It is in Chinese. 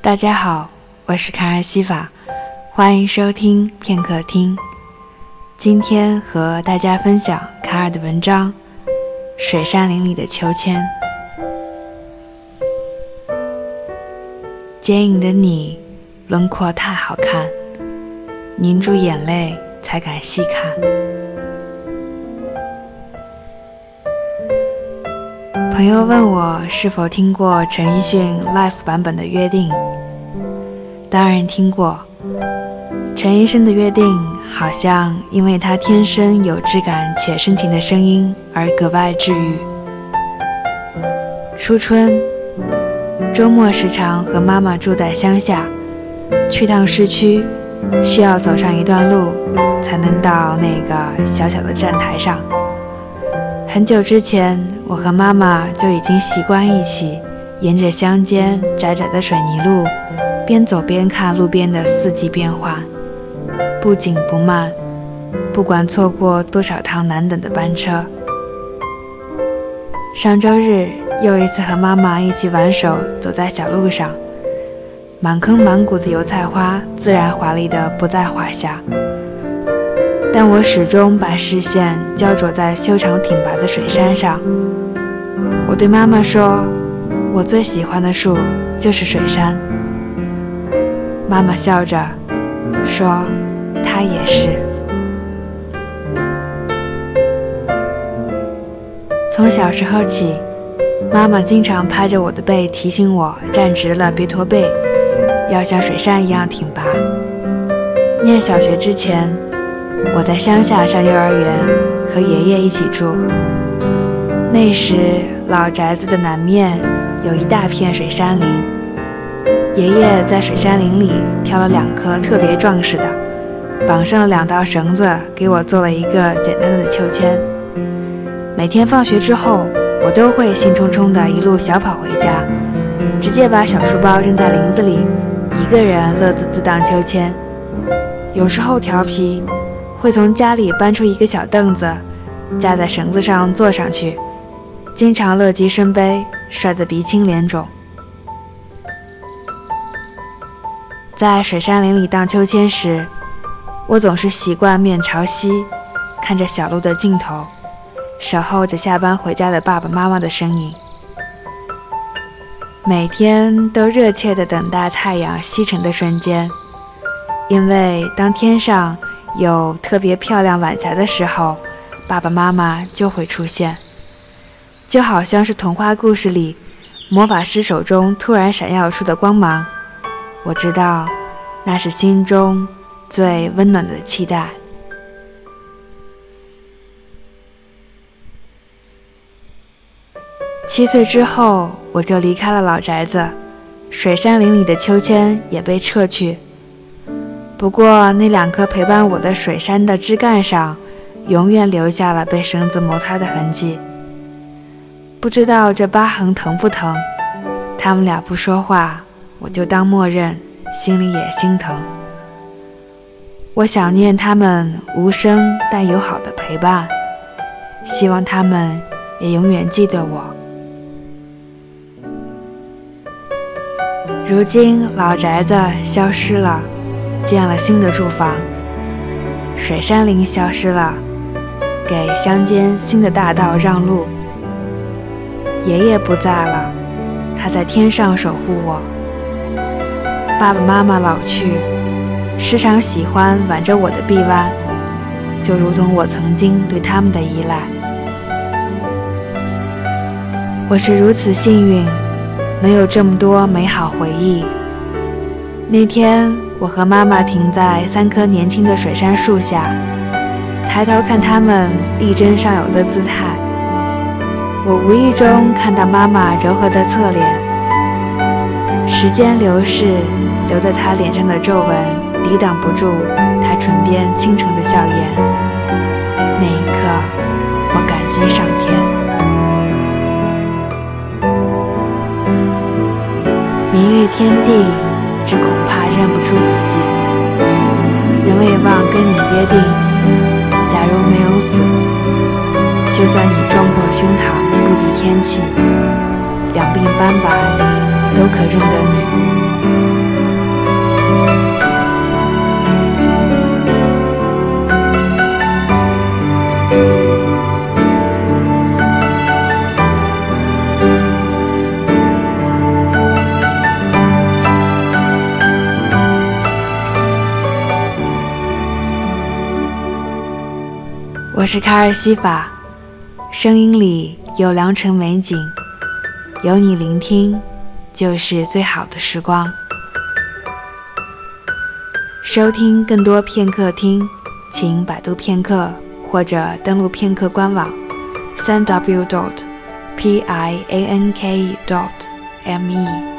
大家好，我是卡尔西法，欢迎收听片刻听。今天和大家分享卡尔的文章《水杉林里的秋千》。剪影的你，轮廓太好看，凝住眼泪才敢细看。朋友问我是否听过陈奕迅 Live 版本的《约定》，当然听过。陈医生的《约定》好像因为他天生有质感且深情的声音而格外治愈。初春，周末时常和妈妈住在乡下，去趟市区需要走上一段路才能到那个小小的站台上。很久之前，我和妈妈就已经习惯一起沿着乡间窄窄的水泥路，边走边看路边的四季变化。不紧不慢，不管错过多少趟难等的班车。上周日又一次和妈妈一起挽手走在小路上，满坑满谷的油菜花自然华丽的不在话下，但我始终把视线焦灼在修长挺拔的水杉上。我对妈妈说：“我最喜欢的树就是水杉。”妈妈笑着说。他也是。从小时候起，妈妈经常拍着我的背提醒我站直了，别驼背，要像水杉一样挺拔。念小学之前，我在乡下上幼儿园，和爷爷一起住。那时老宅子的南面有一大片水杉林，爷爷在水杉林里挑了两棵特别壮实的。绑上了两道绳子，给我做了一个简单的秋千。每天放学之后，我都会兴冲冲地一路小跑回家，直接把小书包扔在林子里，一个人乐滋滋荡秋千。有时候调皮，会从家里搬出一个小凳子，架在绳子上坐上去，经常乐极生悲，摔得鼻青脸肿。在水杉林里荡秋千时，我总是习惯面朝西，看着小路的尽头，守候着下班回家的爸爸妈妈的身影。每天都热切地等待太阳西沉的瞬间，因为当天上有特别漂亮晚霞的时候，爸爸妈妈就会出现，就好像是童话故事里魔法师手中突然闪耀出的光芒。我知道，那是心中。最温暖的期待。七岁之后，我就离开了老宅子，水杉林里的秋千也被撤去。不过，那两棵陪伴我的水杉的枝干上，永远留下了被绳子摩擦的痕迹。不知道这疤痕疼不疼？他们俩不说话，我就当默认，心里也心疼。我想念他们无声但友好的陪伴，希望他们也永远记得我。如今老宅子消失了，建了新的住房；水杉林消失了，给乡间新的大道让路。爷爷不在了，他在天上守护我。爸爸妈妈老去。时常喜欢挽着我的臂弯，就如同我曾经对他们的依赖。我是如此幸运，能有这么多美好回忆。那天，我和妈妈停在三棵年轻的水杉树下，抬头看它们力争上游的姿态。我无意中看到妈妈柔和的侧脸，时间流逝，留在她脸上的皱纹。抵挡不住他唇边倾城的笑颜，那一刻，我感激上天。明日天地，只恐认不出自己。仍未忘跟你约定，假如没有死，就算你撞破胸膛不敌天气，两鬓斑白都可认得我是卡尔西法，声音里有良辰美景，有你聆听，就是最好的时光。收听更多片刻听，请百度片刻或者登录片刻官网，三 w dot p i a n k dot m e。